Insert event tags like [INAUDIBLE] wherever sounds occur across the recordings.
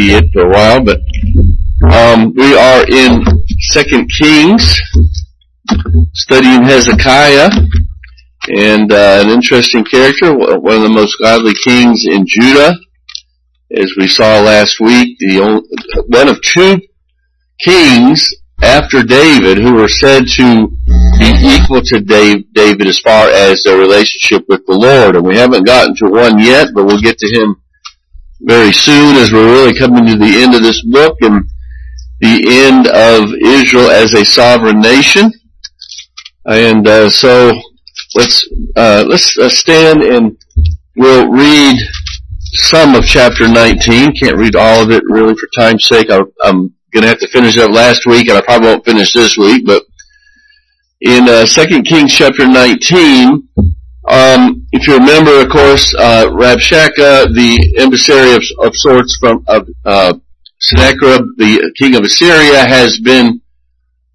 be it for a while, but um, we are in Second Kings, studying Hezekiah, and uh, an interesting character, one of the most godly kings in Judah, as we saw last week. The only, one of two kings after David who were said to be equal to David as far as their relationship with the Lord. And we haven't gotten to one yet, but we'll get to him very soon as we're really coming to the end of this book and the end of Israel as a sovereign nation. And uh, so let's uh, let's uh, stand and we'll read some of chapter 19. Can't read all of it really for time's sake. I, I'm going to have to finish up last week, and I probably won't finish this week. But in uh, 2 Kings chapter 19, um, if you remember, of course, uh, Rabshakeh, the emissary of, of sorts from of uh, Sennacherib, the king of Assyria, has been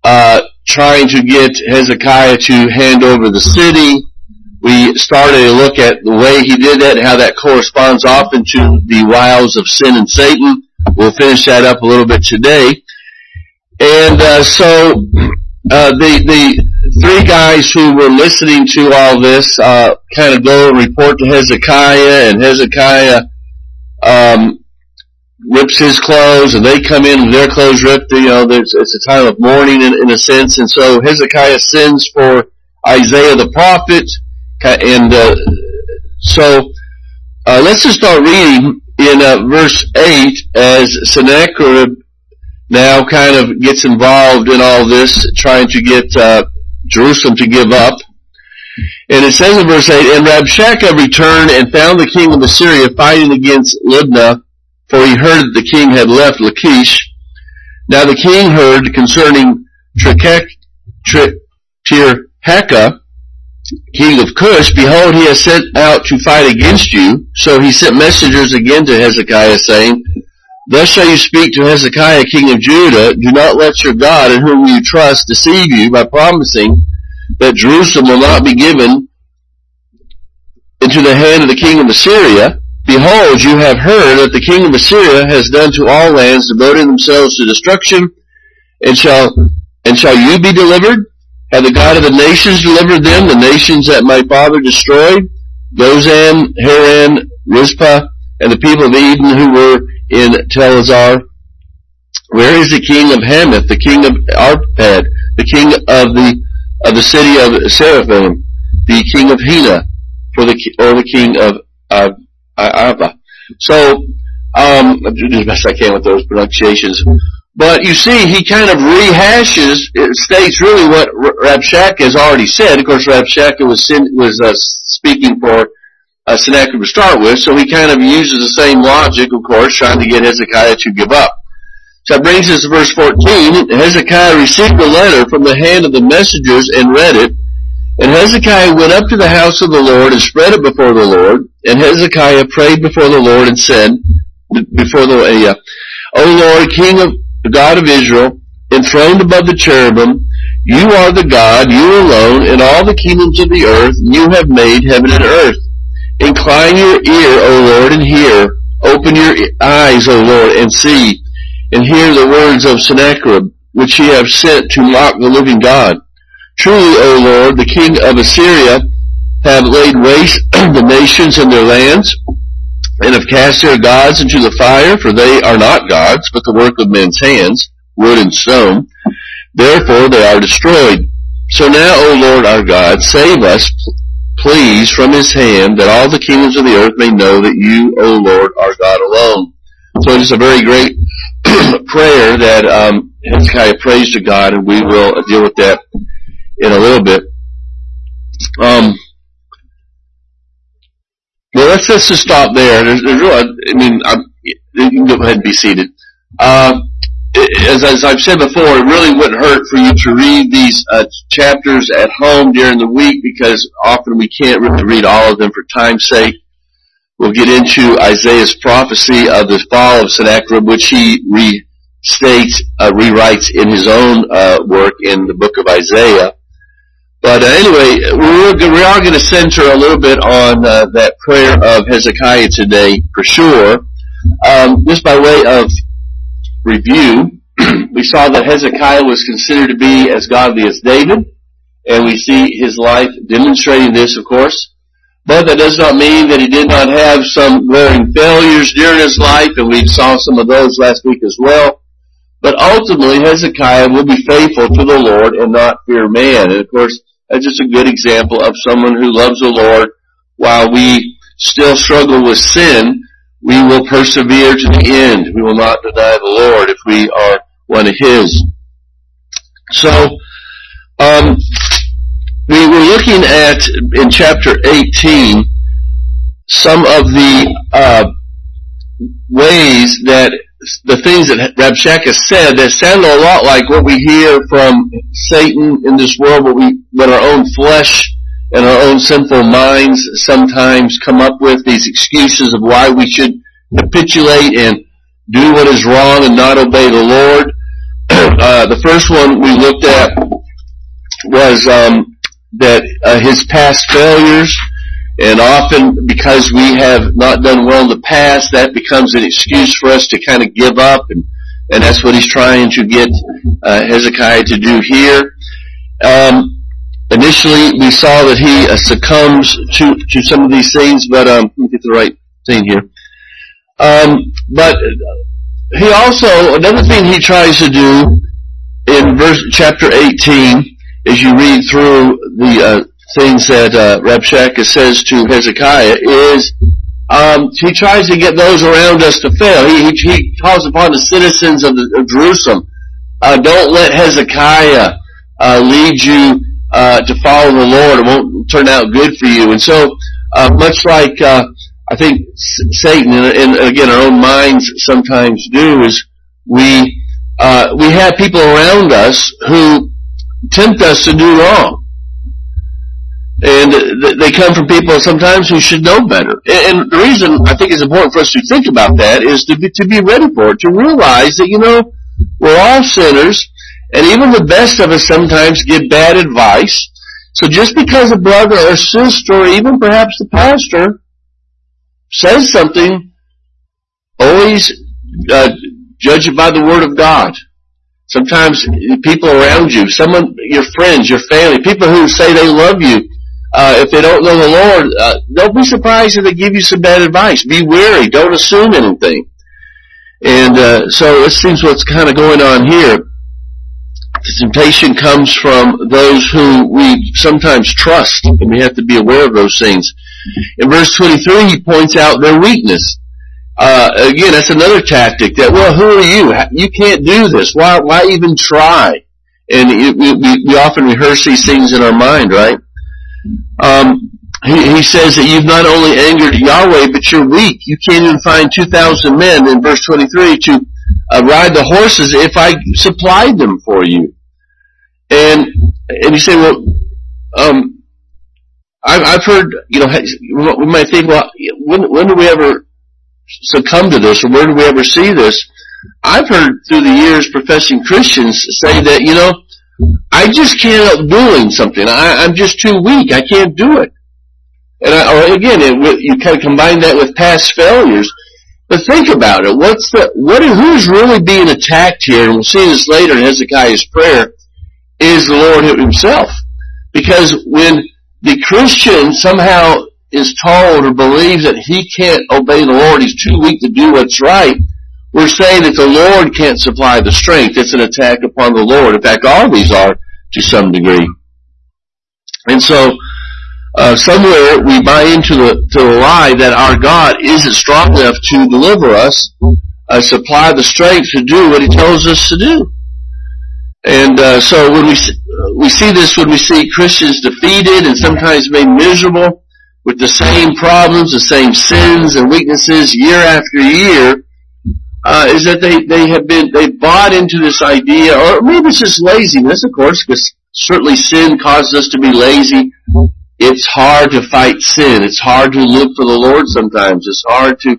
uh, trying to get Hezekiah to hand over the city. We started to look at the way he did that how that corresponds often to the wiles of sin and Satan. We'll finish that up a little bit today. And uh, so uh, the the three guys who were listening to all this uh, kind of go and report to Hezekiah, and Hezekiah um, rips his clothes, and they come in with their clothes ripped. You know, it's, a time of mourning in, in a sense, and so Hezekiah sends for Isaiah the prophet, and uh, so uh, let's just start reading in uh, verse 8 as Sennacherib now kind of gets involved in all this, trying to get uh, Jerusalem to give up. And it says in verse 8, And Rabshakeh returned and found the king of Assyria fighting against Libnah, for he heard that the king had left Lachish. Now the king heard concerning Tirhakah, king of Cush, behold, he has sent out to fight against you. So he sent messengers again to Hezekiah, saying, Thus shall you speak to Hezekiah, king of Judah, do not let your God, in whom you trust, deceive you by promising that Jerusalem will not be given into the hand of the king of Assyria. Behold, you have heard that the king of Assyria has done to all lands, devoting themselves to destruction, and shall, and shall you be delivered? Have the God of the nations delivered them, the nations that my father destroyed? Gozan, Haran, Rezeph, and the people of Eden who were in Telassar? Where is the king of Hamath, the king of Arpad, the king of the of the city of Seraphim, the king of Hena, for the or the king of uh, Arba? So, um, I do the best I can with those pronunciations. But you see, he kind of rehashes, states really what Rabshakeh has already said. Of course, Rabshakeh was was uh, speaking for uh, Sennacherib to start with, so he kind of uses the same logic, of course, trying to get Hezekiah to give up. So that brings us to verse 14. Hezekiah received a letter from the hand of the messengers and read it. And Hezekiah went up to the house of the Lord and spread it before the Lord. And Hezekiah prayed before the Lord and said, before the, uh, O Lord, King of the God of Israel, enthroned above the cherubim. You are the God, you alone, in all the kingdoms of the earth. You have made heaven and earth. Incline your ear, O Lord, and hear. Open your eyes, O Lord, and see, and hear the words of Sennacherib, which ye have sent to mock the living God. Truly, O Lord, the king of Assyria have laid waste [CLEARS THROAT] the nations and their lands and have cast their gods into the fire, for they are not gods, but the work of men's hands, wood and stone. Therefore they are destroyed. So now, O Lord our God, save us, please, from his hand, that all the kingdoms of the earth may know that you, O Lord, are God alone. So it is a very great [CLEARS THROAT] prayer that um, Hezekiah prays to God, and we will deal with that in a little bit. Um, well, let's, just stop there. There's, there's I mean, I'm, you can go ahead and be seated. Uh, as, as, I've said before, it really wouldn't hurt for you to read these uh, chapters at home during the week because often we can't really read all of them for time's sake. We'll get into Isaiah's prophecy of the fall of Sennacherib, which he restates, uh, rewrites in his own uh, work in the book of Isaiah. But uh, anyway, we're, we are going to center a little bit on uh, that prayer of Hezekiah today, for sure. um, just by way of review, [CLEARS THROAT] we saw that Hezekiah was considered to be as godly as David, and we see his life demonstrating this, of course. But that does not mean that he did not have some glaring failures during his life, and we saw some of those last week as well. But ultimately, Hezekiah will be faithful to the Lord and not fear man. And of course, that's just a good example of someone who loves the Lord while we still struggle with sin. We will persevere to the end. We will not deny the Lord if we are one of His. So, um, we were looking at in chapter 18 some of the uh, ways that the things that Rabshakeh said that sound a lot like what we hear from Satan in this world, what we, what our own flesh and our own sinful minds sometimes come up with these excuses of why we should capitulate and do what is wrong and not obey the Lord. [CLEARS THROAT] uh, the first one we looked at was um, that uh, his past failures and often because we have not done well in the past, that becomes an excuse for us to kind of give up and, and that's what he's trying to get uh, Hezekiah to do here. Um, initially, we saw that he uh, succumbs to, to some of these things, but um, let me get the right thing here. Um, but he also, another thing he tries to do in verse, chapter 18, as you read through the uh, things that uh, Rabshakeh says to Hezekiah is um, he tries to get those around us to fail. He, he, he calls upon the citizens of, the, of Jerusalem, uh, don't let Hezekiah uh, lead you uh, to follow the Lord. It won't turn out good for you. And so, uh, much like uh, I think Satan and, and, again our own minds sometimes do, is we uh, we have people around us who tempt us to do wrong. And they come from people sometimes who should know better. And the reason I think it's important for us to think about that is to be, to be ready for it, to realize that, you know, we're all sinners, and even the best of us sometimes give bad advice. So just because a brother or sister, or even perhaps the pastor, says something, always uh, judge it by the Word of God. Sometimes people around you, someone, your friends, your family, people who say they love you, uh, if they don't know the Lord, uh, don't be surprised if they give you some bad advice. Be wary. Don't assume anything. And uh, so it seems what's kind of going on here. The temptation comes from those who we sometimes trust, and we have to be aware of those things. In verse 23, he points out their weakness. Uh, again, that's another tactic that, well, who are you? You can't do this. Why, why even try? And we, we often rehearse these things in our mind, right? Um, he, he says that you've not only angered Yahweh, but you're weak. You can't even find 2,000 men in verse 23 to uh, ride the horses if I supplied them for you. And, and you say, well, um, I've, I've heard, you know, we might think, well, when, when do we ever succumb to this or where do we ever see this? I've heard through the years professing Christians say that, you know, I just can't help doing something. I, I'm just too weak. I can't do it. And I, or again, it, you kind of combine that with past failures. But think about it. What's the, what, who's really being attacked here, and we'll see this later in Hezekiah's prayer, is the Lord himself. Because when the Christian somehow is told or believes that he can't obey the Lord, he's too weak to do what's right, we're saying that the Lord can't supply the strength. It's an attack upon the Lord. In fact, all these are to some degree. And so, uh, somewhere we buy into the, to the lie that our God isn't strong enough to deliver us, uh, supply the strength to do what He tells us to do. And uh, so when we we see this, when we see Christians defeated and sometimes made miserable with the same problems, the same sins and weaknesses year after year, uh, is that they, they have been, they bought into this idea, or maybe it's just laziness, of course, because certainly sin causes us to be lazy. It's hard to fight sin. It's hard to look for the Lord sometimes. It's hard to,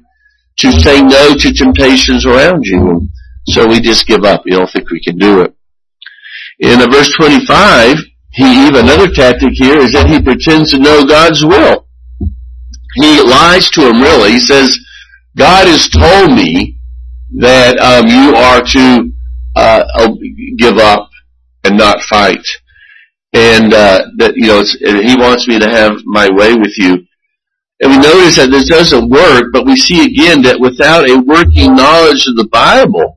to say no to temptations around you. So we just give up. We don't think we can do it. In verse 25, he, even another tactic here is that he pretends to know God's will. He lies to him really. He says, God has told me that um, you are to uh, give up and not fight, and uh, that you know He wants me to have my way with you. And we notice that this doesn't work, but we see again that without a working knowledge of the Bible,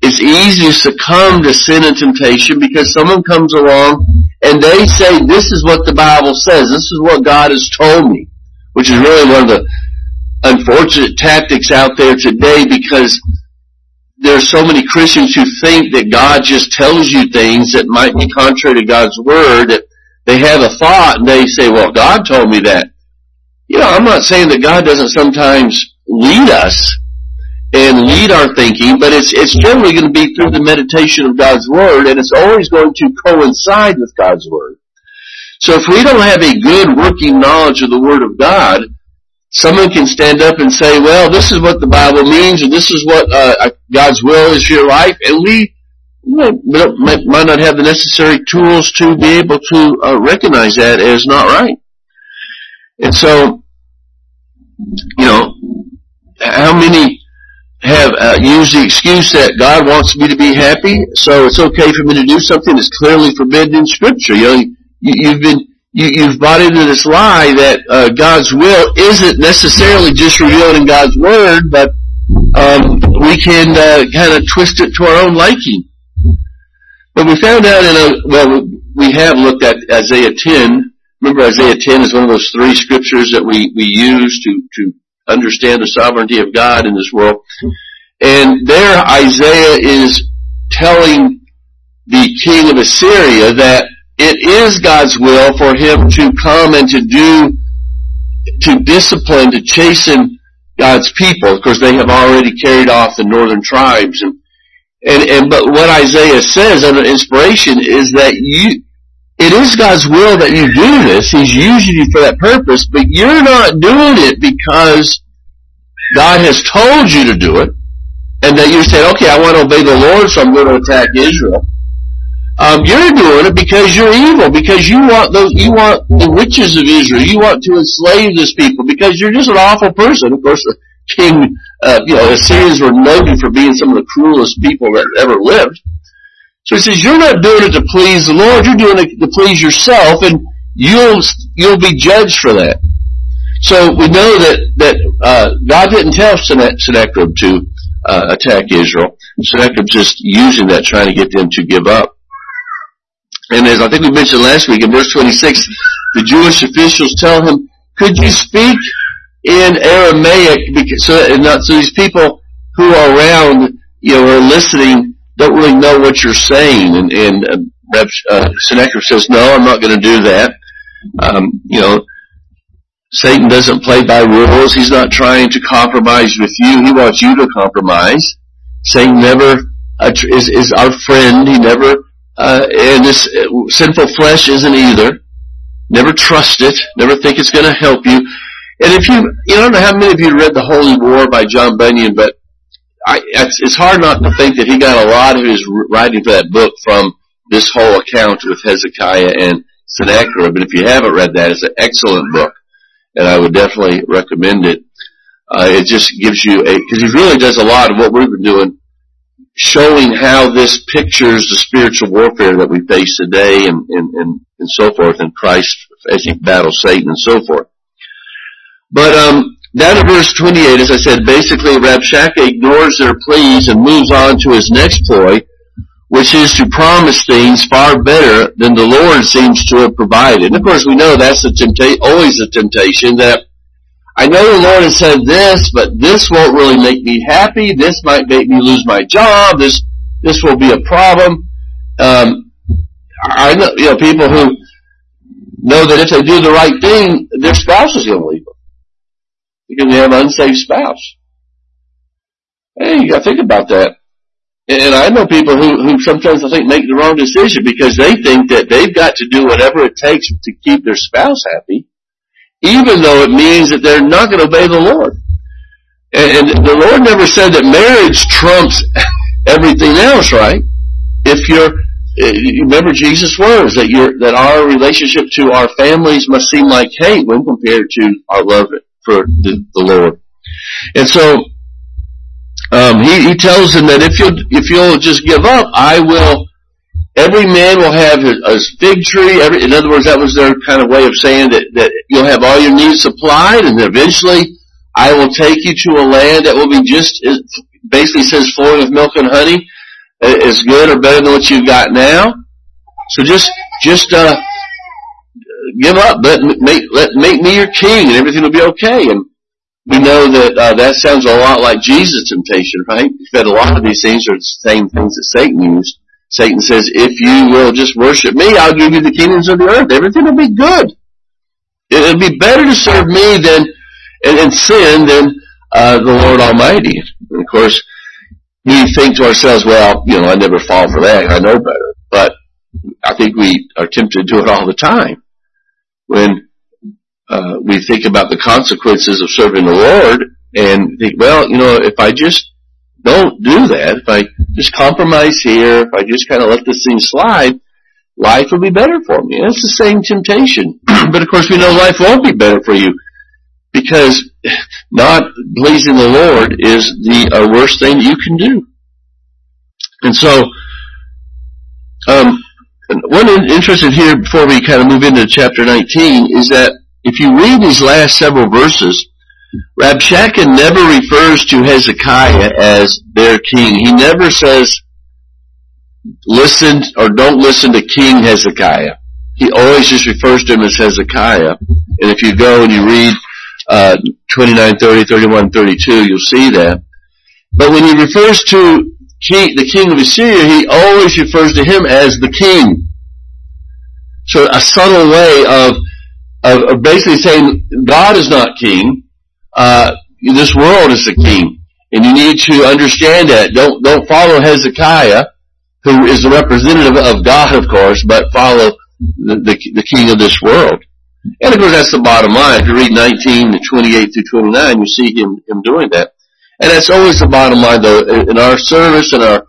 it's easy to succumb to sin and temptation because someone comes along and they say, this is what the Bible says, this is what God has told me, which is really one of the unfortunate tactics out there today because there are so many Christians who think that God just tells you things that might be contrary to God's Word, that they have a thought and they say, well, God told me that. You know, I'm not saying that God doesn't sometimes lead us and lead our thinking, but it's, it's generally going to be through the meditation of God's Word, and it's always going to coincide with God's Word. So if we don't have a good working knowledge of the Word of God, someone can stand up and say, well, this is what the Bible means, and this is what uh, God's will is for your life, and we might, might not have the necessary tools to be able to uh, recognize that as not right. And so, you know, how many have uh, used the excuse that God wants me to be happy, so it's okay for me to do something that's clearly forbidden in Scripture. You know, you, you've been you, you've bought into this lie that uh, God's will isn't necessarily just revealed in God's Word, but um, we can uh, kind of twist it to our own liking. But we found out in a well, we have looked at Isaiah 10 Remember Isaiah 10 is one of those three scriptures that we, we use to, to understand the sovereignty of God in this world. And there Isaiah is telling the king of Assyria that it is God's will for him to come and to do, to discipline, to chasten God's people. Of course, they have already carried off the northern tribes. And, and, and, but what Isaiah says under inspiration is that you, it is God's will that you do this. He's using you for that purpose, but you're not doing it because God has told you to do it, and that you said, okay, I want to obey the Lord, so I'm going to attack Israel. Um, you're doing it because you're evil, because you want those, you want the riches of Israel, you want to enslave this people, because you're just an awful person. Of course, the king, uh, you know, Assyrians were noted for being some of the cruelest people that ever lived. So he says, you're not doing it to please the Lord, you're doing it to please yourself, and you'll, you'll be judged for that. So we know that, that, uh, God didn't tell Sennacherib to, uh, attack Israel. Sennacherib just using that, trying to get them to give up. And as I think we mentioned last week in verse 26, the Jewish officials tell him, could you speak in Aramaic? Because, so, not, so these people who are around, you know, are listening don't really know what you're saying. And, and uh, Rep, uh, Sennacherib says, no, I'm not going to do that. Um, you know, Satan doesn't play by rules. He's not trying to compromise with you. He wants you to compromise. Satan never uh, is, is our friend. He never, uh, and this uh, sinful flesh isn't either. Never trust it. Never think it's going to help you. And if you, you know, I don't know how many of you read The Holy War by John Bunyan, but I, it's, it's hard not to think that he got a lot of his writing for that book from this whole account with Hezekiah and Sennacherib. But if you haven't read that, it's an excellent book, and I would definitely recommend it. Uh, it just gives you a because he really does a lot of what we've been doing, showing how this pictures the spiritual warfare that we face today, and and and, and so forth, and Christ as he battles Satan and so forth. But um, down in verse 28, as I said, basically Rabshakeh ignores their pleas and moves on to his next ploy, which is to promise things far better than the Lord seems to have provided. And of course we know that's the tempta- always a temptation that I know the Lord has said this, but this won't really make me happy. This might make me lose my job. This, this will be a problem. Um, I know, you know, people who know that if they do the right thing, their spouse is going to leave because they have an unsaved spouse. Hey, you gotta think about that. And I know people who, who sometimes I think make the wrong decision because they think that they've got to do whatever it takes to keep their spouse happy, even though it means that they're not going to obey the Lord. And, and the Lord never said that marriage trumps [LAUGHS] everything else, right? If you're, eh, remember Jesus' words that you that our relationship to our families must seem like hate when compared to our love for the, the Lord. And so um, he, he tells him that if you'll, if you'll just give up, I will, every man will have a, a fig tree. Every, in other words, that was their kind of way of saying that, that you'll have all your needs supplied and eventually I will take you to a land that will be just, basically says flowing with milk and honey, is good or better than what you've got now. So just, just, uh, give up, let, make, let, make me your king and everything will be okay. And we know that uh, that sounds a lot like Jesus' temptation, right? That a lot of these things are the same things that Satan used. Satan says, if you will just worship me, I'll give you the kingdoms of the earth. Everything will be good. It'll be better to serve me than, and, and sin than, uh, the Lord Almighty. And of course, we think to ourselves, well, you know, I never fall for that. I know better. But I think we are tempted to do it all the time. When uh, we think about the consequences of serving the Lord and think, well, you know, if I just don't do that, if I just compromise here, if I just kind of let this thing slide, life will be better for me. That's the same temptation. [CLEARS THROAT] but of course we know life won't be better for you because not pleasing the Lord is the uh, worst thing you can do. And so, um, one interesting here before we kind of move into chapter 19 is that if you read these last several verses, Rabshakeh never refers to Hezekiah as their king. He never says, listen or don't listen to King Hezekiah. He always just refers to him as Hezekiah. And if you go and you read uh, 29, 30, 31, 32, you'll see that. But when he refers to king, the king of Assyria, he always refers to him as the king. So a subtle way of of, of basically saying God is not king. Uh, this world is the king, and you need to understand that. Don't don't follow Hezekiah, who is the representative of God, of course, but follow the, the, the king of this world. And of course, that's the bottom line. If you read 19 to 28 through 29, you see him him doing that. And that's always the bottom line, though. In our service and our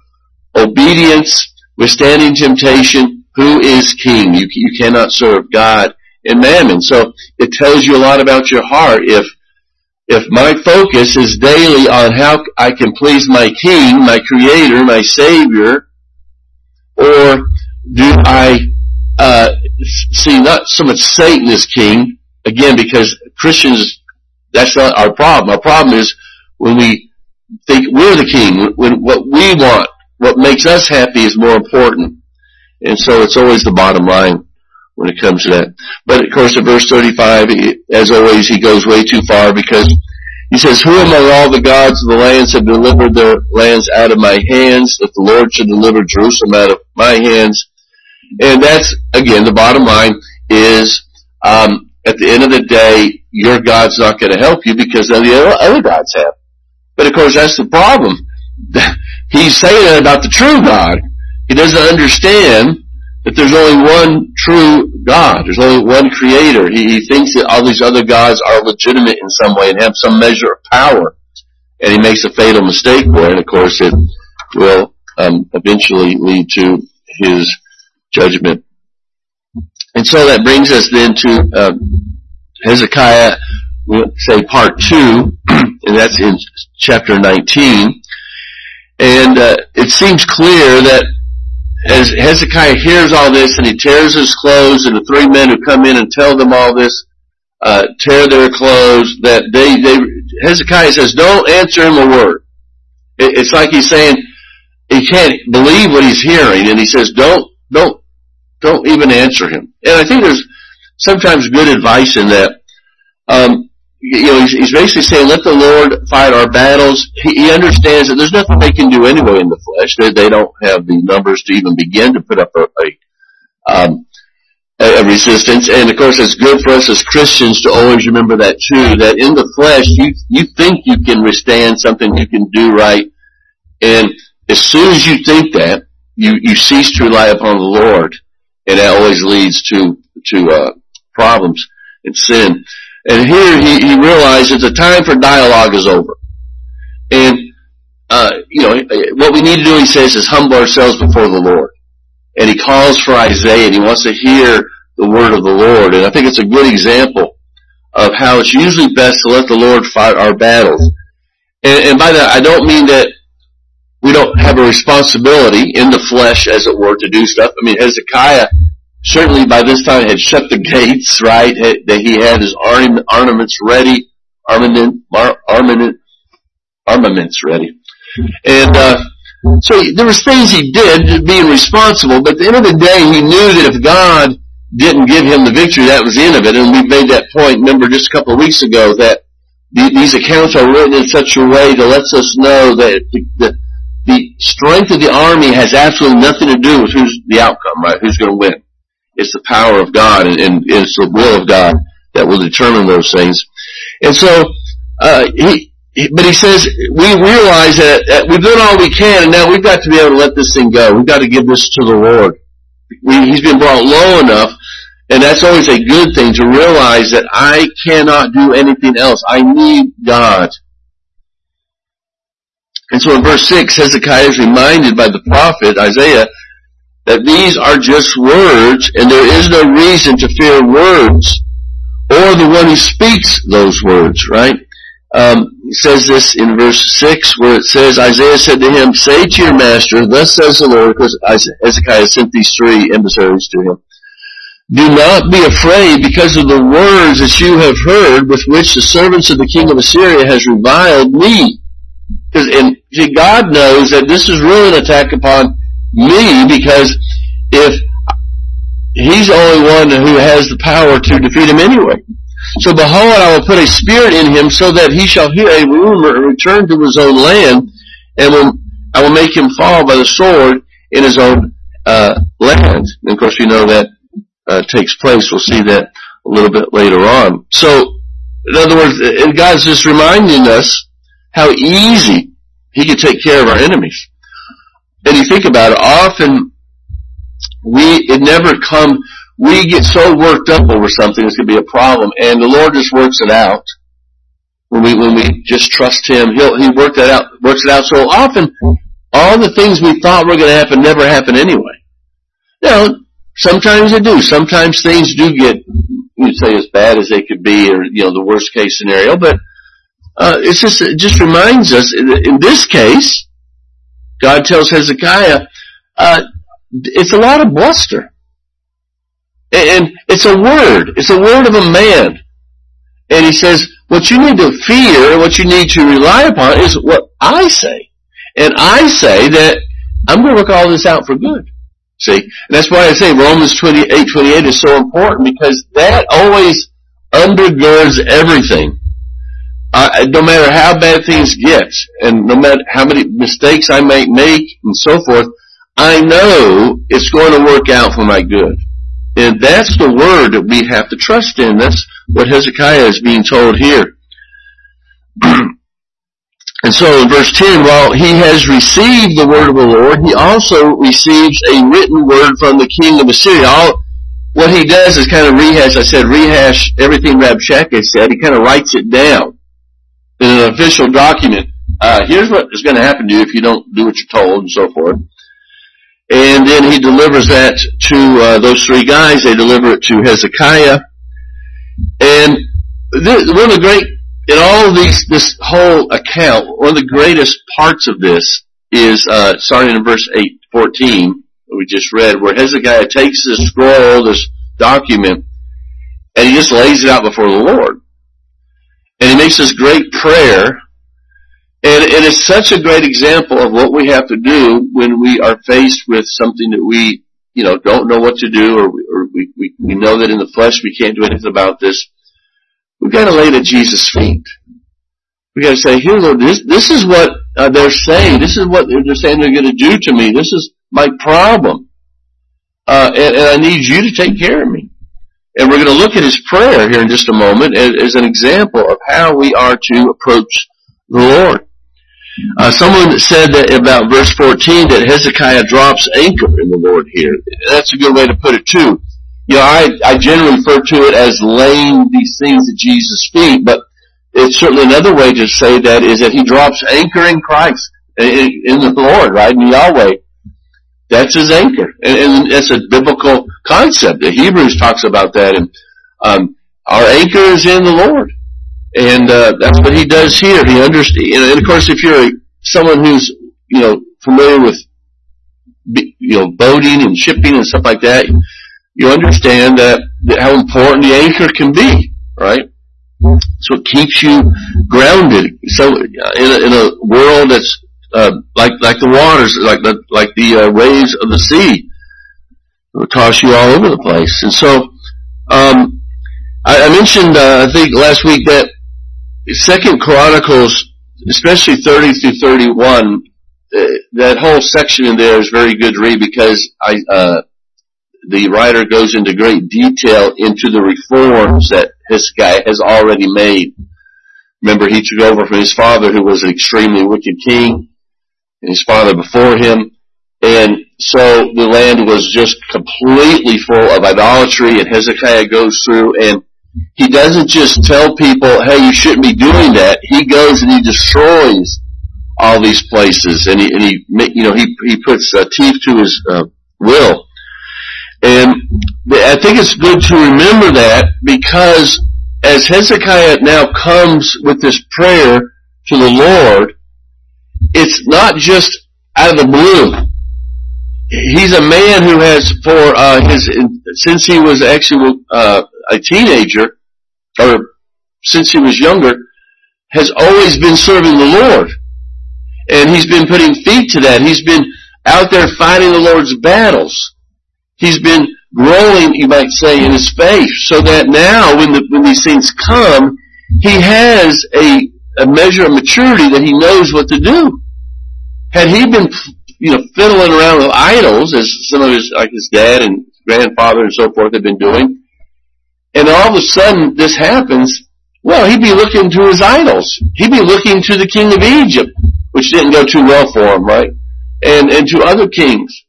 obedience, withstanding temptation, who is king? You, you cannot serve God and mammon. So it tells you a lot about your heart. If if my focus is daily on how I can please my King, my Creator, my Savior, or do I uh, see not so much Satan as king again because Christians that's not our problem. Our problem is when we think we're the king, when what we want, what makes us happy is more important. And so it's always the bottom line when it comes to that. But of course in verse 35, as always, he goes way too far because he says, Who among all the gods of the lands have delivered their lands out of my hands, that the Lord should deliver Jerusalem out of my hands? And that's, again, the bottom line is, um, at the end of the day, your God's not going to help you because none of the other gods have. But of course, that's the problem. [LAUGHS] He's saying that about the true God. He doesn't understand that there's only one true God. There's only one creator. He, he thinks that all these other gods are legitimate in some way and have some measure of power. And he makes a fatal mistake there, and of course it will um, eventually lead to his judgment. And so that brings us then to uh, Hezekiah, we'll say part two, [CLEARS THROAT] and that's in chapter 19. And uh, it seems clear that as Hezekiah hears all this and he tears his clothes and the three men who come in and tell them all this, uh, tear their clothes, that they, they, Hezekiah says, don't answer him a word. It, it's like he's saying, he can't believe what he's hearing and he says, don't, don't, don't even answer him. And I think there's sometimes good advice in that. Um, you know, he's, he's basically saying, let the Lord fight our battles. He, he understands that there's nothing they can do anyway in the flesh. They, they don't have the numbers to even begin to put up a, a, um, a, a resistance. And of course, it's good for us as Christians to always remember that too, that in the flesh, you, you think you can withstand something you can do right. And as soon as you think that, you, you cease to rely upon the Lord. And that always leads to, to, uh, problems and sin. And here he, he realizes the time for dialogue is over. And, uh, you know, what we need to do, he says, is humble ourselves before the Lord. And he calls for Isaiah and he wants to hear the word of the Lord. And I think it's a good example of how it's usually best to let the Lord fight our battles. And, and by that, I don't mean that we don't have a responsibility in the flesh, as it were, to do stuff. I mean, Hezekiah certainly by this time had shut the gates, right? That he had his armaments ready, armament, armament, armaments ready. And, uh, so there was things he did being responsible, but at the end of the day, he knew that if God didn't give him the victory, that was the end of it. And we made that point, remember just a couple of weeks ago, that these accounts are written in such a way to let us know that the, the, the strength of the army has absolutely nothing to do with who's the outcome, right? Who's going to win. It's the power of God and, and it's the will of God that will determine those things. And so, uh, he, but he says, we realize that, that, we've done all we can and now we've got to be able to let this thing go. We've got to give this to the Lord. We, he's been brought low enough and that's always a good thing to realize that I cannot do anything else. I need God. And so in verse 6, Hezekiah is reminded by the prophet Isaiah that these are just words and there is no reason to fear words or the one who speaks those words, right? Um, says this in verse 6 where it says, Isaiah said to him, say to your master, thus says the Lord, because Hezekiah sent these three emissaries to him. Do not be afraid because of the words that you have heard with which the servants of the king of Assyria has reviled me. Because and see, God knows that this is really an attack upon me because if he's the only one who has the power to defeat him anyway. So behold, I will put a spirit in him so that he shall hear a rumor and return to his own land, and will, I will make him fall by the sword in his own uh, land. And of course, you know that uh, takes place. We'll see that a little bit later on. So, in other words, God's just reminding us how easy He can take care of our enemies. And you think about it, often we, it never come, we get so worked up over something it's going to be a problem, and the Lord just works it out. When we, when we just trust Him, He'll, He work that out, works it out. So often, all the things we thought were going to happen never happen anyway. Now, sometimes they do. Sometimes things do get, you'd say, as bad as they could be, or, you know, the worst case scenario, but, uh, it's just, it just reminds us, in this case, God tells Hezekiah, uh, it's a lot of bluster. And it's a word. It's a word of a man. And he says, what you need to fear, what you need to rely upon is what I say. And I say that I'm going to work all this out for good. See? And that's why I say Romans 28, 28 is so important because that always undergirds everything. No matter how bad things get, and no matter how many mistakes I may make, and so forth, I know it's going to work out for my good. And that's the word that we have to trust in. That's what Hezekiah is being told here. [CLEARS THROAT] and so in verse 10, while he has received the word of the Lord, he also receives a written word from the king of Assyria. All, what he does is kind of rehash, I said rehash everything Rabshakeh said. He kind of writes it down in an official document. Uh, here's what is going to happen to you if you don't do what you're told and so forth. And then he delivers that to uh, those three guys. They deliver it to Hezekiah. And one of the great, in all these, this whole account, one of the greatest parts of this is, uh, starting in verse 8, 14, we just read, where Hezekiah takes this scroll, this document, and he just lays it out before the Lord. And he makes this great prayer and it is such a great example of what we have to do when we are faced with something that we, you know, don't know what to do or, we, or we, we, we know that in the flesh we can't do anything about this. We've got to lay it at Jesus' feet. We've got to say, here, Lord, this, this is what uh, they're saying. This is what they're saying they're going to do to me. This is my problem. Uh, and, and I need you to take care of me. And we're going to look at his prayer here in just a moment as, an example of how we are to approach the Lord. Uh, someone said that about verse 14 that Hezekiah drops anchor in the Lord here. That's a good way to put it too. You know, I, I generally refer to it as laying these things at Jesus' feet, but it's certainly another way to say that is that he drops anchor in Christ, in, in the Lord, right? In Yahweh. That's his anchor. And, and that's a biblical concept. The Hebrews talks about that and, um, our anchor is in the Lord. And, uh, that's what he does here. He understands, and of course if you're a, someone who's, you know, familiar with, you know, boating and shipping and stuff like that, you understand that, that how important the anchor can be, right? So it keeps you grounded. So in a, in a world that's uh, like like the waters, like the like the uh, waves of the sea, it toss you all over the place. And so um, I, I mentioned uh, I think last week that Second Chronicles, especially thirty through thirty one, uh, that whole section in there is very good to read because I uh, the writer goes into great detail into the reforms that this guy has already made. Remember, he took over from his father, who was an extremely wicked king, and his father before him. And so the land was just completely full of idolatry, and Hezekiah goes through and he doesn't just tell people, hey, you shouldn't be doing that. He goes and he destroys all these places, and he, and he you know, he, he puts uh, teeth to his uh, will. And I think it's good to remember that because as Hezekiah now comes with this prayer to the Lord, it's not just out of the blue. He's a man who has, for uh, his, since he was actually uh, a teenager, or since he was younger, has always been serving the Lord. And he's been putting feet to that. He's been out there fighting the Lord's battles. He's been growing, you might say, in his faith, so that now when the, when these things come, he has a, a measure of maturity that he knows what to do. Had he been, you know, fiddling around with idols, as some of his, like his dad and grandfather and so forth had been doing, and all of a sudden this happens, well, he'd be looking to his idols. He'd be looking to the king of Egypt, which didn't go too well for him, right? And, and to other kings.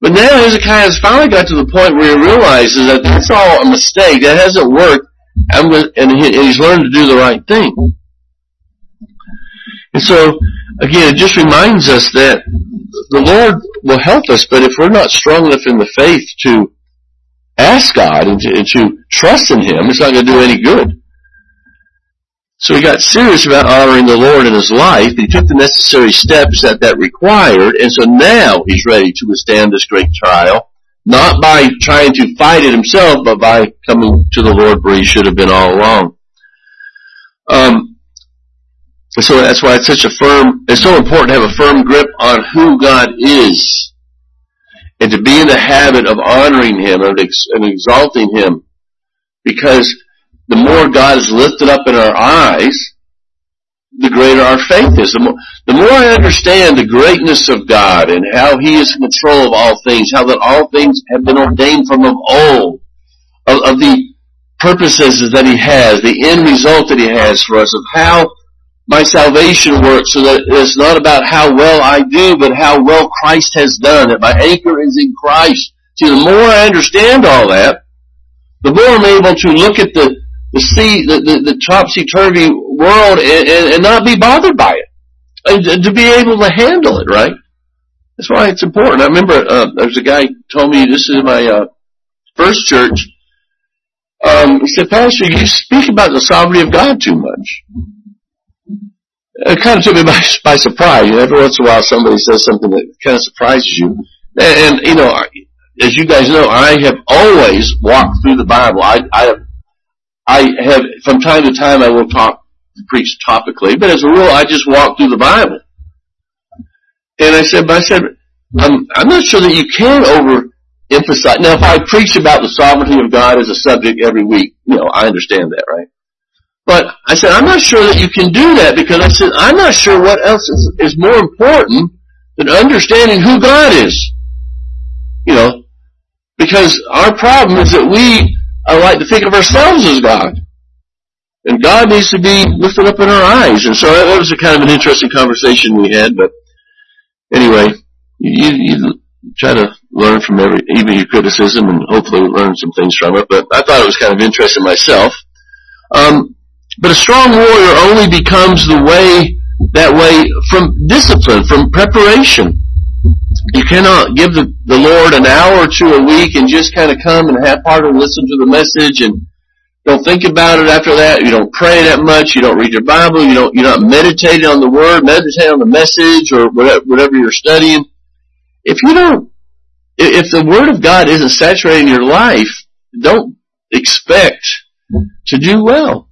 But now Hezekiah has finally got to the point where he realizes that that's all a mistake. That hasn't worked. and he's learned to do the right thing. And so, again, it just reminds us that the Lord will help us, but if we're not strong enough in the faith to ask God and to, and to trust in Him, it's not going to do any good. So he got serious about honoring the Lord in his life. He took the necessary steps that that required, and so now he's ready to withstand this great trial, not by trying to fight it himself, but by coming to the Lord where he should have been all along. Um, so that's why it's such a firm, it's so important to have a firm grip on who God is, and to be in the habit of honoring Him and exalting Him, because the more God is lifted up in our eyes, the greater our faith is. The more, the more I understand the greatness of God and how He is in control of all things, how that all things have been ordained from of old, of, of the purposes that He has, the end result that He has for us, of how my salvation works so that it's not about how well I do, but how well Christ has done, that my anchor is in Christ. See, the more I understand all that, the more I'm able to look at the the sea, the, the, the topsy-turvy world and, and, and, not be bothered by it. And to be able to handle it, right? That's why it's important. I remember, uh, there's a guy told me, this is my, uh, first church. Um, he said, Pastor, you speak about the sovereignty of God too much. It kind of took me by, [LAUGHS] by surprise. Every once in a while somebody says something that kind of surprises you. And, and you know, as you guys know, I have always walked through the Bible. I, I have I have, from time to time, I will talk, preach topically, but as a rule, I just walk through the Bible. And I said, but I said, I'm, I'm not sure that you can overemphasize. Now, if I preach about the sovereignty of God as a subject every week, you know, I understand that, right? But I said, I'm not sure that you can do that because I said, I'm not sure what else is, is more important than understanding who God is. You know, because our problem is that we I like to think of ourselves as God. And God needs to be lifted up in our eyes. And so that was a kind of an interesting conversation we had, but anyway, you, you try to learn from every, even your criticism and hopefully learn some things from it, but I thought it was kind of interesting myself. Um, but a strong warrior only becomes the way, that way from discipline, from preparation you cannot give the, the Lord an hour or two a week and just kind of come and half-heartedly listen to the message and don't think about it after that. You don't pray that much. You don't read your Bible. You don't, you're not meditating on the Word, meditating on the message or whatever, whatever you're studying. If you don't, if the Word of God isn't saturating your life, don't expect to do well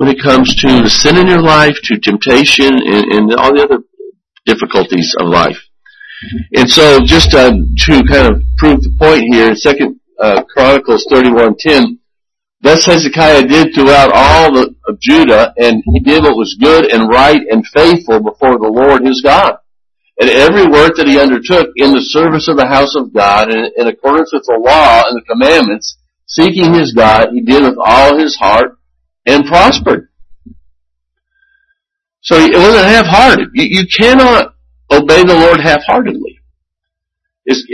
when it comes to the sin in your life, to temptation, and, and all the other difficulties of life. And so, just uh, to kind of prove the point here, Second uh, Chronicles thirty-one ten, thus Hezekiah did throughout all the, of Judah, and he did what was good and right and faithful before the Lord his God. And every work that he undertook in the service of the house of God, and in accordance with the law and the commandments, seeking his God, he did with all his heart and prospered. So it wasn't half-hearted. You, you cannot obey the Lord half-heartedly.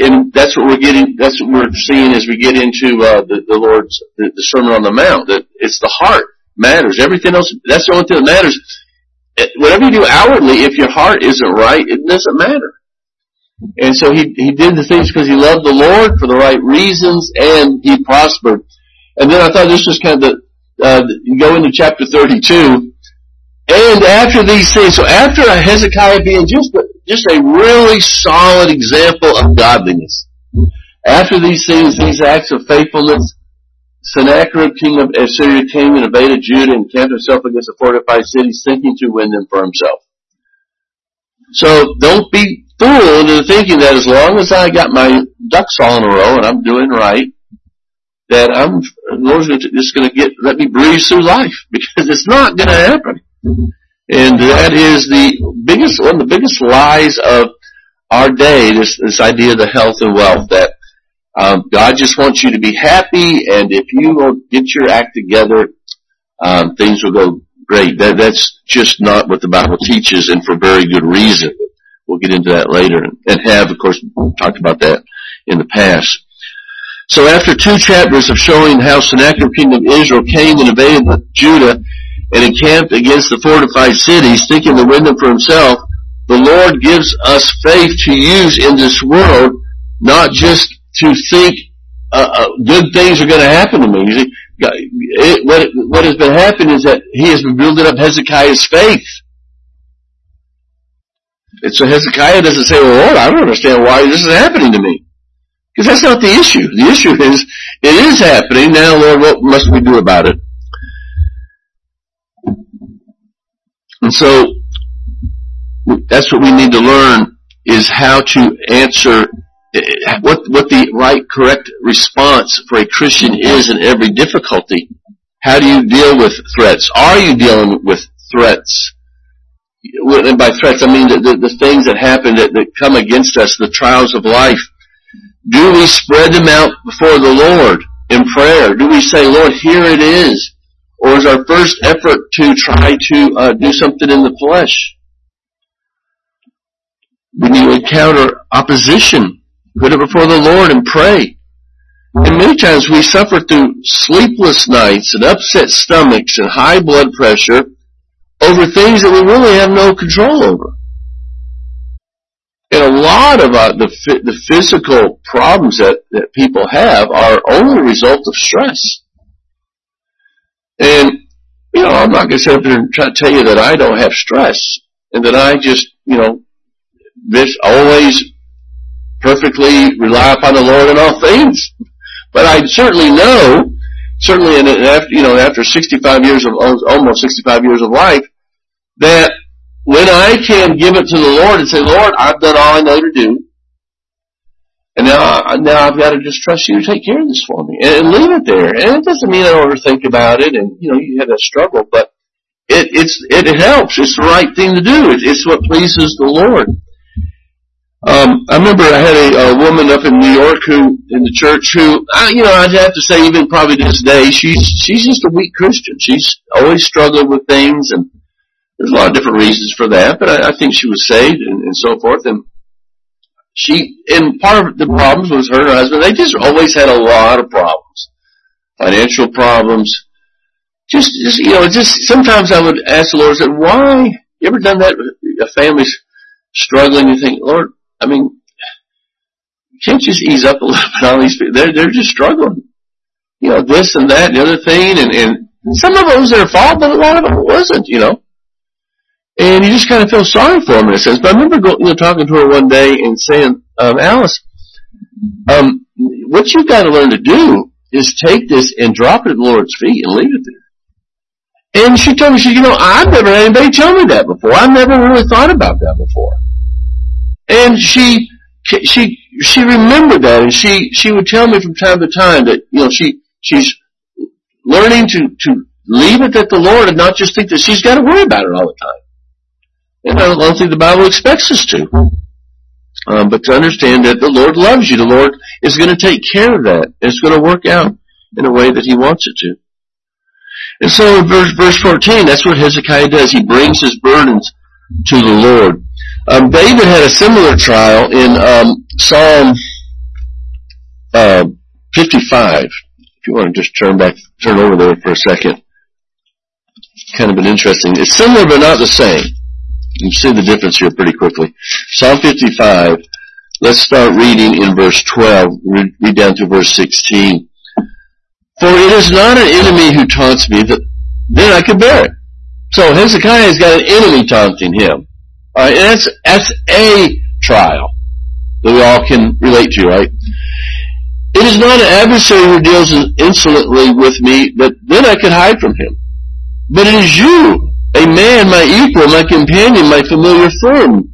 And that's what we're getting, that's what we're seeing as we get into, uh, the, the Lord's, the, the Sermon on the Mount, that it's the heart matters. Everything else, that's the only thing that matters. Whatever you do outwardly, if your heart isn't right, it doesn't matter. And so he, he did the things because he loved the Lord for the right reasons and he prospered. And then I thought this was kind of the, uh, go into chapter 32, and after these things, so after Hezekiah being just a, just a really solid example of godliness, after these things, these acts of faithfulness, Sennacherib, king of Assyria, came and invaded Judah and camped himself against a fortified city, thinking to win them for himself. So don't be fooled into thinking that as long as I got my ducks all in a row and I'm doing right, that I'm Lord's just going to get let me breeze through life [LAUGHS] because it's not going to happen. And that is the biggest, one of the biggest lies of our day, this, this idea of the health and wealth, that um, God just wants you to be happy, and if you will get your act together, um, things will go great. That, that's just not what the Bible teaches, and for very good reason. We'll get into that later, and have, of course, talked about that in the past. So after two chapters of showing how Sennacherib, king of Israel, came and invaded Judah, and encamped against the fortified cities, thinking to win them for himself, the Lord gives us faith to use in this world, not just to think uh, uh, good things are going to happen to me. It, what, what has been happening is that he has been building up Hezekiah's faith. And so Hezekiah doesn't say, well, Lord, I don't understand why this is happening to me. Because that's not the issue. The issue is, it is happening. Now, Lord, what must we do about it? And so that's what we need to learn is how to answer what what the right correct response for a Christian is in every difficulty. How do you deal with threats? Are you dealing with threats? And by threats, I mean the, the, the things that happen that, that come against us, the trials of life. Do we spread them out before the Lord in prayer? Do we say, Lord, here it is? Or is our first effort to try to uh, do something in the flesh? When you encounter opposition, put it before the Lord and pray. And many times we suffer through sleepless nights and upset stomachs and high blood pressure over things that we really have no control over. And a lot of uh, the, the physical problems that, that people have are only a result of stress. And, you know, I'm not going to sit up here and try to tell you that I don't have stress and that I just, you know, this always perfectly rely upon the Lord in all things. But I certainly know, certainly in, after, you know, after 65 years of, almost 65 years of life, that when I can give it to the Lord and say, Lord, I've done all I know to do, and now, now I've got to just trust you to take care of this for me and, leave it there. And it doesn't mean I don't ever think about it and, you know, you have a struggle, but it, it's, it, it helps. It's the right thing to do. It, it's what pleases the Lord. Um, I remember I had a, a woman up in New York who, in the church who, I, you know, I'd have to say even probably to this day, she's, she's just a weak Christian. She's always struggled with things and there's a lot of different reasons for that, but I, I think she was saved and, and so forth. And she, and part of the problems was her and her husband, they just always had a lot of problems. Financial problems. Just, just, you know, just, sometimes I would ask the Lord, I said, why, you ever done that? A family's struggling, you think, Lord, I mean, you can't just ease up a little [LAUGHS] bit on these people. They're, they're just struggling. you know, this and that and the other thing, and, and some of it was their fault, but a lot of it wasn't, you know. And you just kind of feel sorry for them in a sense. But I remember you know, talking to her one day and saying, um, Alice, um, what you've got to learn to do is take this and drop it at the Lord's feet and leave it there. And she told me, she, you know, I've never had anybody tell me that before. I've never really thought about that before. And she, she, she remembered that and she, she would tell me from time to time that, you know, she, she's learning to, to leave it at the Lord and not just think that she's got to worry about it all the time. And I don't think the Bible expects us to. Um, but to understand that the Lord loves you. The Lord is going to take care of that. It's going to work out in a way that He wants it to. And so verse, verse 14, that's what Hezekiah does. He brings his burdens to the Lord. Um, David had a similar trial in um, Psalm uh, 55. If you want to just turn back, turn over there for a second. Kind of an interesting. It's similar but not the same. You see the difference here pretty quickly. Psalm 55, let's start reading in verse 12, read, read down to verse 16. For it is not an enemy who taunts me, that then I can bear it. So Hezekiah has got an enemy taunting him. Alright, and that's, that's a trial that we all can relate to, right? It is not an adversary who deals insolently with me, that then I could hide from him. But it is you a man, my equal, my companion, my familiar friend.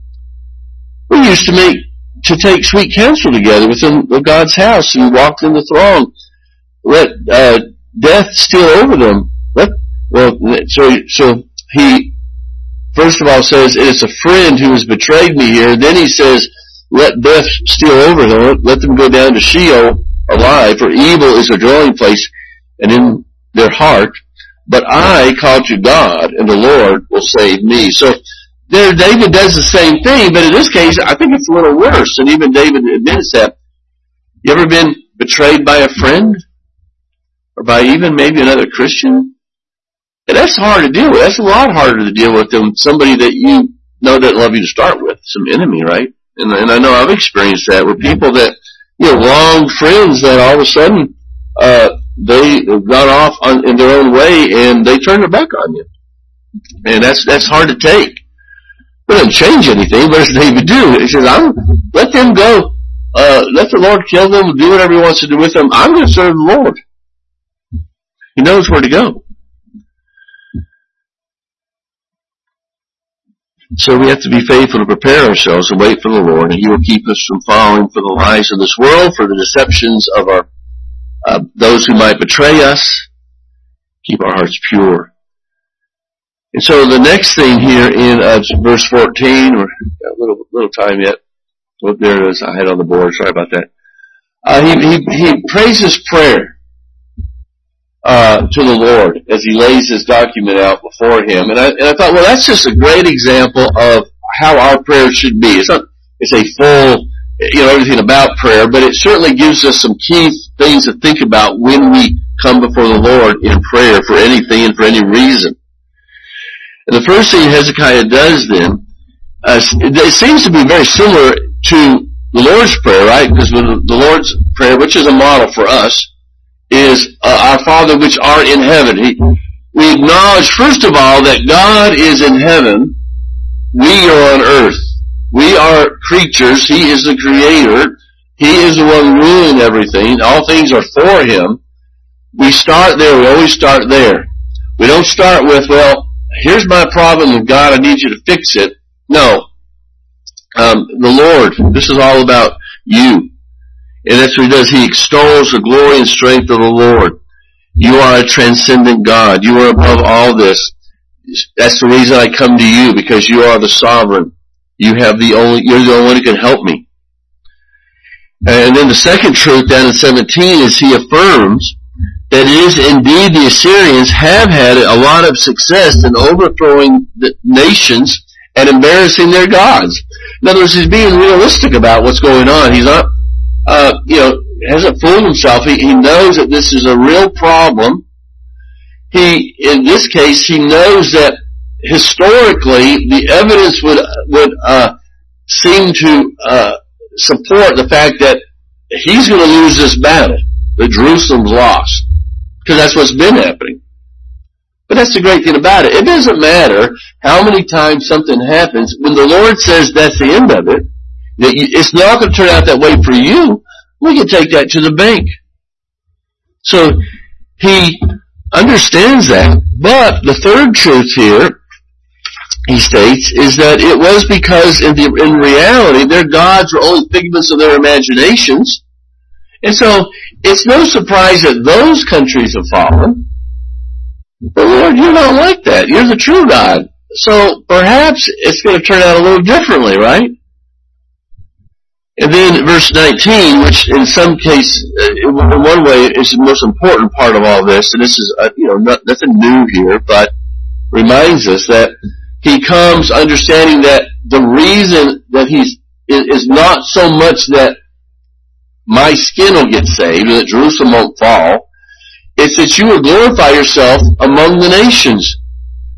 We used to make, to take sweet counsel together within God's house and walked in the throng. Let, uh, death steal over them. Let, well, so, so he, first of all says, it's a friend who has betrayed me here. Then he says, let death steal over them. Let them go down to Sheol alive, for evil is a dwelling place, and in their heart but I called to God, and the Lord will save me. So there, David does the same thing, but in this case, I think it's a little worse. And even David admits that. You ever been betrayed by a friend? Or by even maybe another Christian? And that's hard to deal with. That's a lot harder to deal with than somebody that you know doesn't love you to start with. Some enemy, right? And, and I know I've experienced that with people that, you know, long friends that all of a sudden, uh, they got off on, in their own way and they turned their back on you. And that's, that's hard to take. It doesn't change anything, but [LAUGHS] as David do, he says, I'm, let them go. Uh, let the Lord kill them, do whatever he wants to do with them. I'm going to serve the Lord. He knows where to go. So we have to be faithful to prepare ourselves and wait for the Lord, and He will keep us from falling for the lies of this world, for the deceptions of our uh, those who might betray us. Keep our hearts pure. And so the next thing here in uh, verse 14, or a little little time yet. Oh, there it is. I had on the board. Sorry about that. Uh, he, he, he praises prayer uh, to the Lord as he lays his document out before him. And I, and I thought, well, that's just a great example of how our prayer should be. It's not, it's a full you know, everything about prayer, but it certainly gives us some key things to think about when we come before the Lord in prayer for anything and for any reason. And the first thing Hezekiah does then, uh, it seems to be very similar to the Lord's Prayer, right? Because the Lord's Prayer, which is a model for us, is uh, our Father which art in heaven. He, we acknowledge, first of all, that God is in heaven, we are on earth. We are creatures. He is the creator. He is the one ruling everything. All things are for Him. We start there. We always start there. We don't start with, well, here's my problem with God. I need you to fix it. No. Um, the Lord. This is all about you. And that's what He does. He extols the glory and strength of the Lord. You are a transcendent God. You are above all this. That's the reason I come to you, because you are the sovereign. You have the only, you're the only one who can help me. And then the second truth down in 17 is he affirms that it is indeed the Assyrians have had a lot of success in overthrowing the nations and embarrassing their gods. In other words, he's being realistic about what's going on. He's not, uh, you know, hasn't fooled himself. He, he knows that this is a real problem. He, in this case, he knows that historically, the evidence would would uh, seem to uh, support the fact that he's going to lose this battle. That Jerusalem's lost. Because that's what's been happening. But that's the great thing about it. It doesn't matter how many times something happens. When the Lord says that's the end of it, that it's not going to turn out that way for you, we can take that to the bank. So he understands that. But the third truth here, he states, is that it was because in, the, in reality their gods were only figments of their imaginations. And so it's no surprise that those countries have fallen. But Lord, you're not like that. You're the true God. So perhaps it's going to turn out a little differently, right? And then verse 19, which in some case, uh, in one way, is the most important part of all this, and this is, uh, you know, nothing new here, but reminds us that he comes understanding that the reason that he's, is not so much that my skin will get saved, and that Jerusalem won't fall, it's that you will glorify yourself among the nations.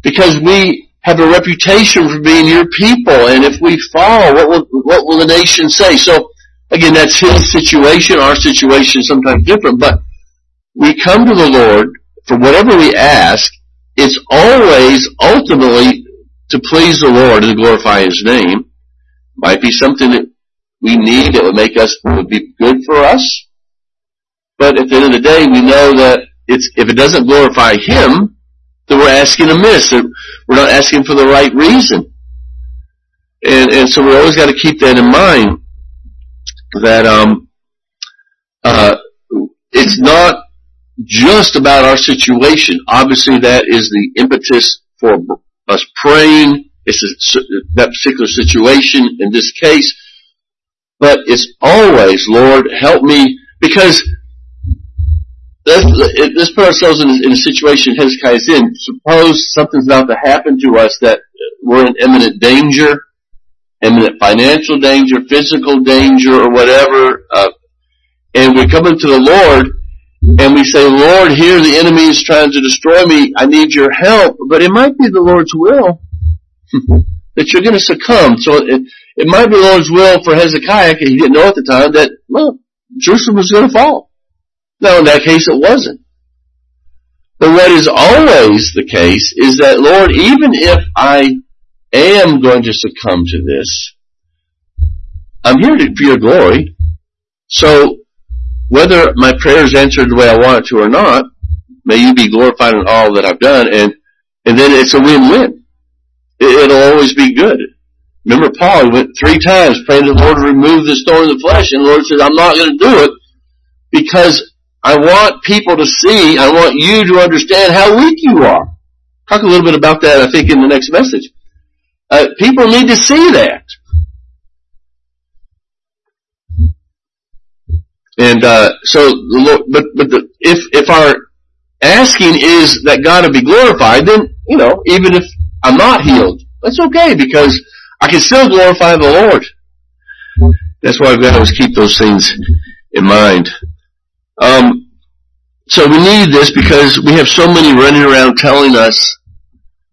Because we have a reputation for being your people, and if we fall, what will, what will the nation say? So, again, that's his situation, our situation is sometimes different, but we come to the Lord for whatever we ask, it's always ultimately to please the Lord and glorify His name. Might be something that we need that would make us, would be good for us. But at the end of the day, we know that it's, if it doesn't glorify Him, then we're asking amiss. We're not asking for the right reason. And, and so we always got to keep that in mind that, um, uh, it's not just about our situation. Obviously that is the impetus for us praying. It's that particular situation in this case. But it's always, Lord, help me, because let's, let's put ourselves in, in a situation Hezekiah's in. Suppose something's about to happen to us that we're in imminent danger, imminent financial danger, physical danger, or whatever, uh, and we come into the Lord, and we say, Lord, here the enemy is trying to destroy me. I need your help. But it might be the Lord's will [LAUGHS] that you're going to succumb. So it, it might be the Lord's will for Hezekiah, because he didn't know at the time, that, well, Jerusalem was going to fall. Now, in that case it wasn't. But what is always the case is that, Lord, even if I am going to succumb to this, I'm here to, for your glory. So, whether my prayer is answered the way I want it to or not, may you be glorified in all that I've done, and, and then it's a win-win. It, will always be good. Remember Paul, went three times praying to the Lord to remove the thorn in the flesh, and the Lord says, I'm not going to do it because I want people to see, I want you to understand how weak you are. Talk a little bit about that, I think, in the next message. Uh, people need to see that. And uh, so, but but the, if if our asking is that God will be glorified, then you know, even if I'm not healed, that's okay because I can still glorify the Lord. That's why I've got to always keep those things in mind. Um, so we need this because we have so many running around telling us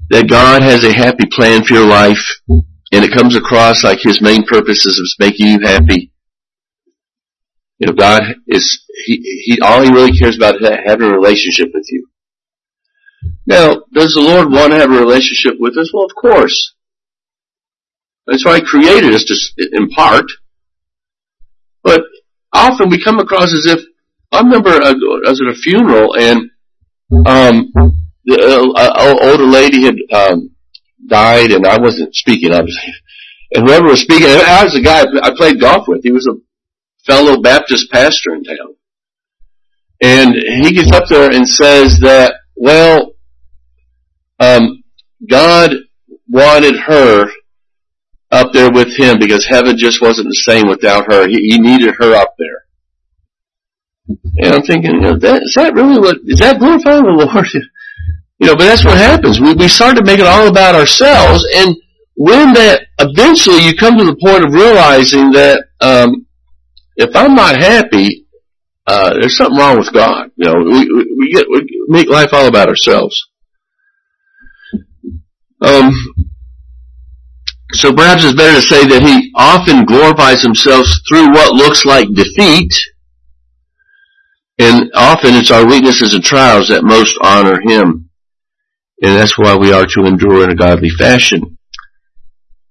that God has a happy plan for your life, and it comes across like His main purpose is making you happy. You know, God is He, He all He really cares about is having a relationship with you. Now, does the Lord want to have a relationship with us? Well, of course. That's why He created us to, in part. But often we come across as if I remember I was at a funeral and um, the uh, older lady had um, died, and I wasn't speaking, obviously. And whoever was speaking, I was a guy I played golf with. He was a fellow Baptist pastor in town, and he gets up there and says that, well, um, God wanted her up there with him because heaven just wasn't the same without her. He, he needed her up there. And I'm thinking, know, that, is that really what, is that glorifying the Lord? [LAUGHS] you know, but that's what happens. We, we start to make it all about ourselves, and when that, eventually you come to the point of realizing that, um, if I'm not happy, uh, there's something wrong with God. You know, we, we, get, we make life all about ourselves. Um, so perhaps it's better to say that he often glorifies himself through what looks like defeat, And often it's our weaknesses and trials that most honor Him. And that's why we are to endure in a godly fashion.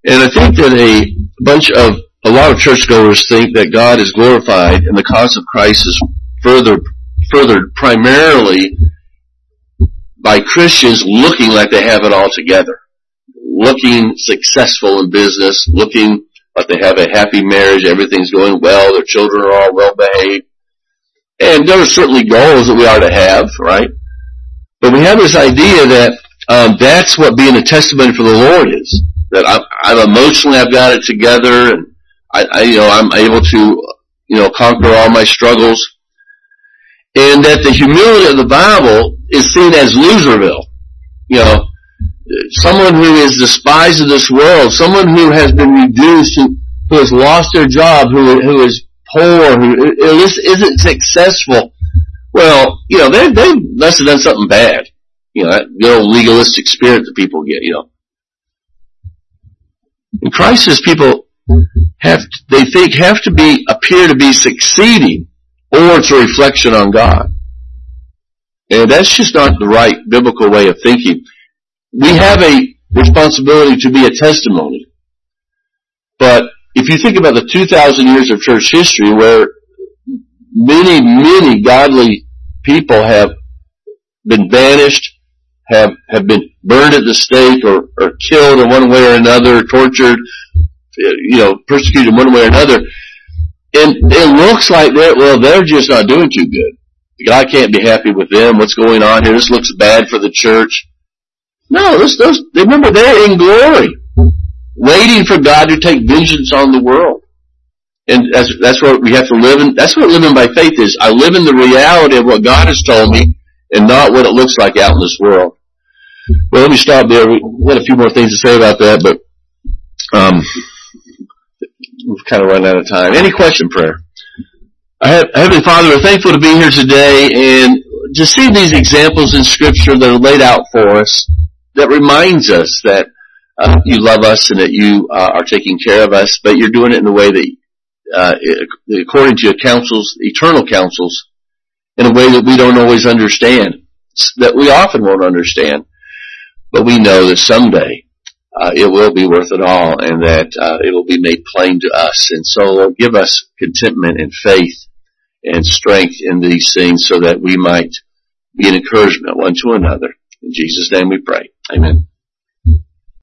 And I think that a bunch of, a lot of churchgoers think that God is glorified and the cause of Christ is further, furthered primarily by Christians looking like they have it all together. Looking successful in business, looking like they have a happy marriage, everything's going well, their children are all well behaved. And there are certainly goals that we are to have, right? But we have this idea that um, that's what being a testimony for the Lord is. That I'm, I'm emotionally, I've got it together, and I, I, you know, I'm able to, you know, conquer all my struggles. And that the humility of the Bible is seen as loserville. You know, someone who is despised of this world, someone who has been reduced, who, who has lost their job, who, who is poor, who isn't successful. Well, you know, they, they must have done something bad. You know, that good legalistic spirit that people get, you know. In crisis, people have, they think have to be, appear to be succeeding, or it's a reflection on God. And that's just not the right biblical way of thinking. We have a responsibility to be a testimony. But if you think about the 2,000 years of church history where many, many godly people have been banished, have, have been burned at the stake or, or killed in one way or another, tortured, you know, persecuted one way or another. And it looks like they're, well, they're just not doing too good. God can't be happy with them. What's going on here? This looks bad for the church. No, those, those, remember they're in glory. Waiting for God to take vengeance on the world. And that's, that's what we have to live in. That's what living by faith is. I live in the reality of what God has told me and not what it looks like out in this world. Well, let me stop there. We had a few more things to say about that, but um, we've kind of run out of time. Any question, prayer? Heavenly Father, we're thankful to be here today and to see these examples in Scripture that are laid out for us that reminds us that uh, you love us and that you uh, are taking care of us, but you're doing it in a way that, uh, according to your counsels, eternal counsels, in a way that we don't always understand, that we often won't understand. But we know that someday uh, it will be worth it all and that uh, it will be made plain to us. And so Lord, give us contentment and faith and strength in these things so that we might be an encouragement one to another. In Jesus' name we pray. Amen.